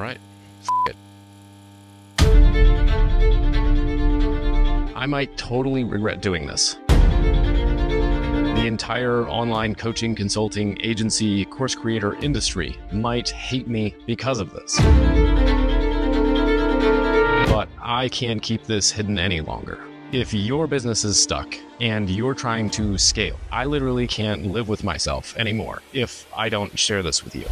Right. I might totally regret doing this. The entire online coaching, consulting, agency, course creator industry might hate me because of this. But I can't keep this hidden any longer. If your business is stuck and you're trying to scale, I literally can't live with myself anymore if I don't share this with you.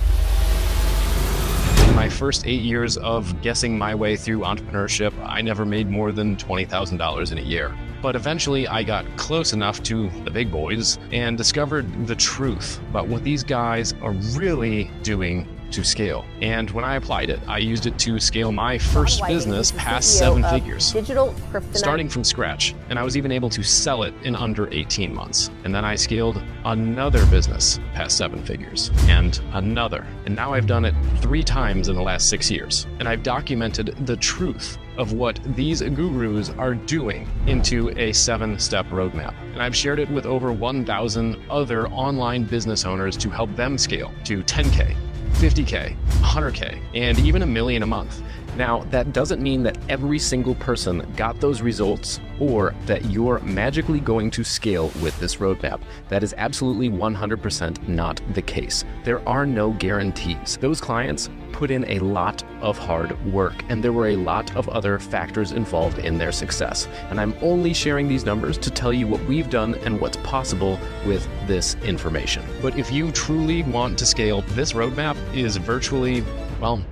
My first eight years of guessing my way through entrepreneurship, I never made more than $20,000 in a year. But eventually, I got close enough to the big boys and discovered the truth about what these guys are really doing to scale. And when I applied it, I used it to scale my first business past seven figures Digital starting from scratch, and I was even able to sell it in under 18 months. And then I scaled another business past seven figures, and another. And now I've done it three times in the last six years. And I've documented the truth of what these gurus are doing into a seven step roadmap. And I've shared it with over 1,000 other online business owners to help them scale to 10K, 50K, 100K, and even a million a month. Now, that doesn't mean that every single person got those results or that you're magically going to scale with this roadmap. That is absolutely 100% not the case. There are no guarantees. Those clients put in a lot of hard work, and there were a lot of other factors involved in their success. And I'm only sharing these numbers to tell you what we've done and what's possible with this information. But if you truly want to scale, this roadmap is virtually, well,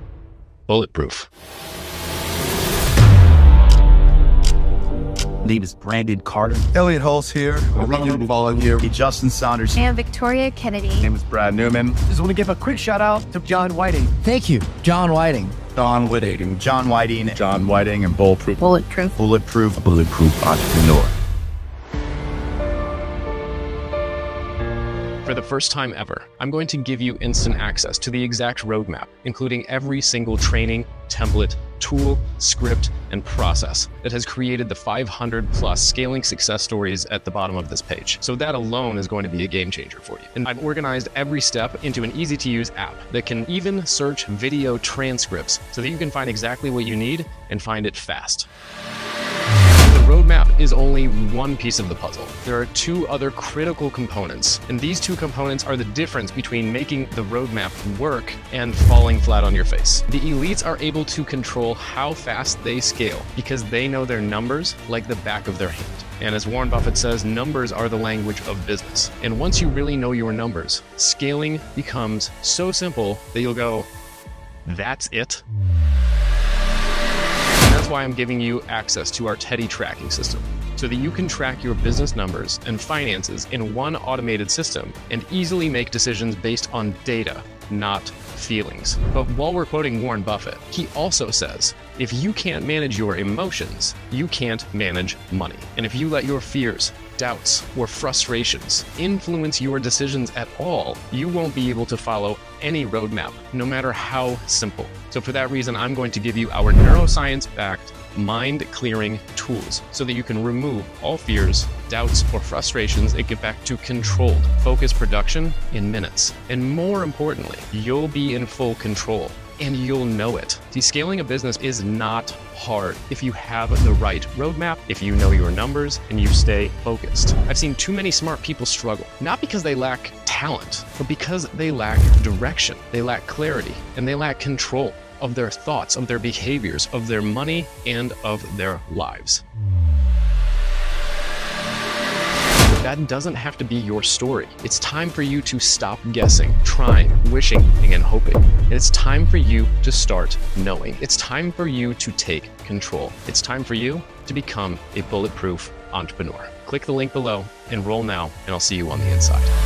bulletproof. name is Brandon Carter. Elliot Hulse here. William Ballin here. Justin Saunders. and Victoria Kennedy. My name is Brad Newman. Just want to give a quick shout out to John Whiting. Thank you, John Whiting. Don Whiting. John Whiting. John Whiting and Bulletproof. Bulletproof. Bulletproof. Bulletproof Entrepreneur. For the first time ever, I'm going to give you instant access to the exact roadmap, including every single training, template, tool, script, and process that has created the 500 plus scaling success stories at the bottom of this page. So that alone is going to be a game changer for you. And I've organized every step into an easy to use app that can even search video transcripts so that you can find exactly what you need and find it fast. The roadmap is only one piece of the puzzle. There are two other critical components, and these two components are the difference between making the roadmap work and falling flat on your face. The elites are able to control how fast they scale because they know their numbers like the back of their hand. And as Warren Buffett says, numbers are the language of business. And once you really know your numbers, scaling becomes so simple that you'll go, that's it? That's why I'm giving you access to our Teddy tracking system so that you can track your business numbers and finances in one automated system and easily make decisions based on data, not feelings. But while we're quoting Warren Buffett, he also says if you can't manage your emotions, you can't manage money. And if you let your fears, doubts, or frustrations influence your decisions at all, you won't be able to follow any roadmap, no matter how simple. So, for that reason, I'm going to give you our neuroscience backed mind clearing tools so that you can remove all fears, doubts, or frustrations and get back to controlled, focused production in minutes. And more importantly, you'll be in full control and you'll know it. See, scaling a business is not hard if you have the right roadmap, if you know your numbers, and you stay focused. I've seen too many smart people struggle, not because they lack talent, but because they lack direction, they lack clarity, and they lack control of their thoughts, of their behaviors, of their money, and of their lives. That doesn't have to be your story. It's time for you to stop guessing, trying, wishing, and hoping. It's time for you to start knowing. It's time for you to take control. It's time for you to become a bulletproof entrepreneur. Click the link below, enroll now, and I'll see you on the inside.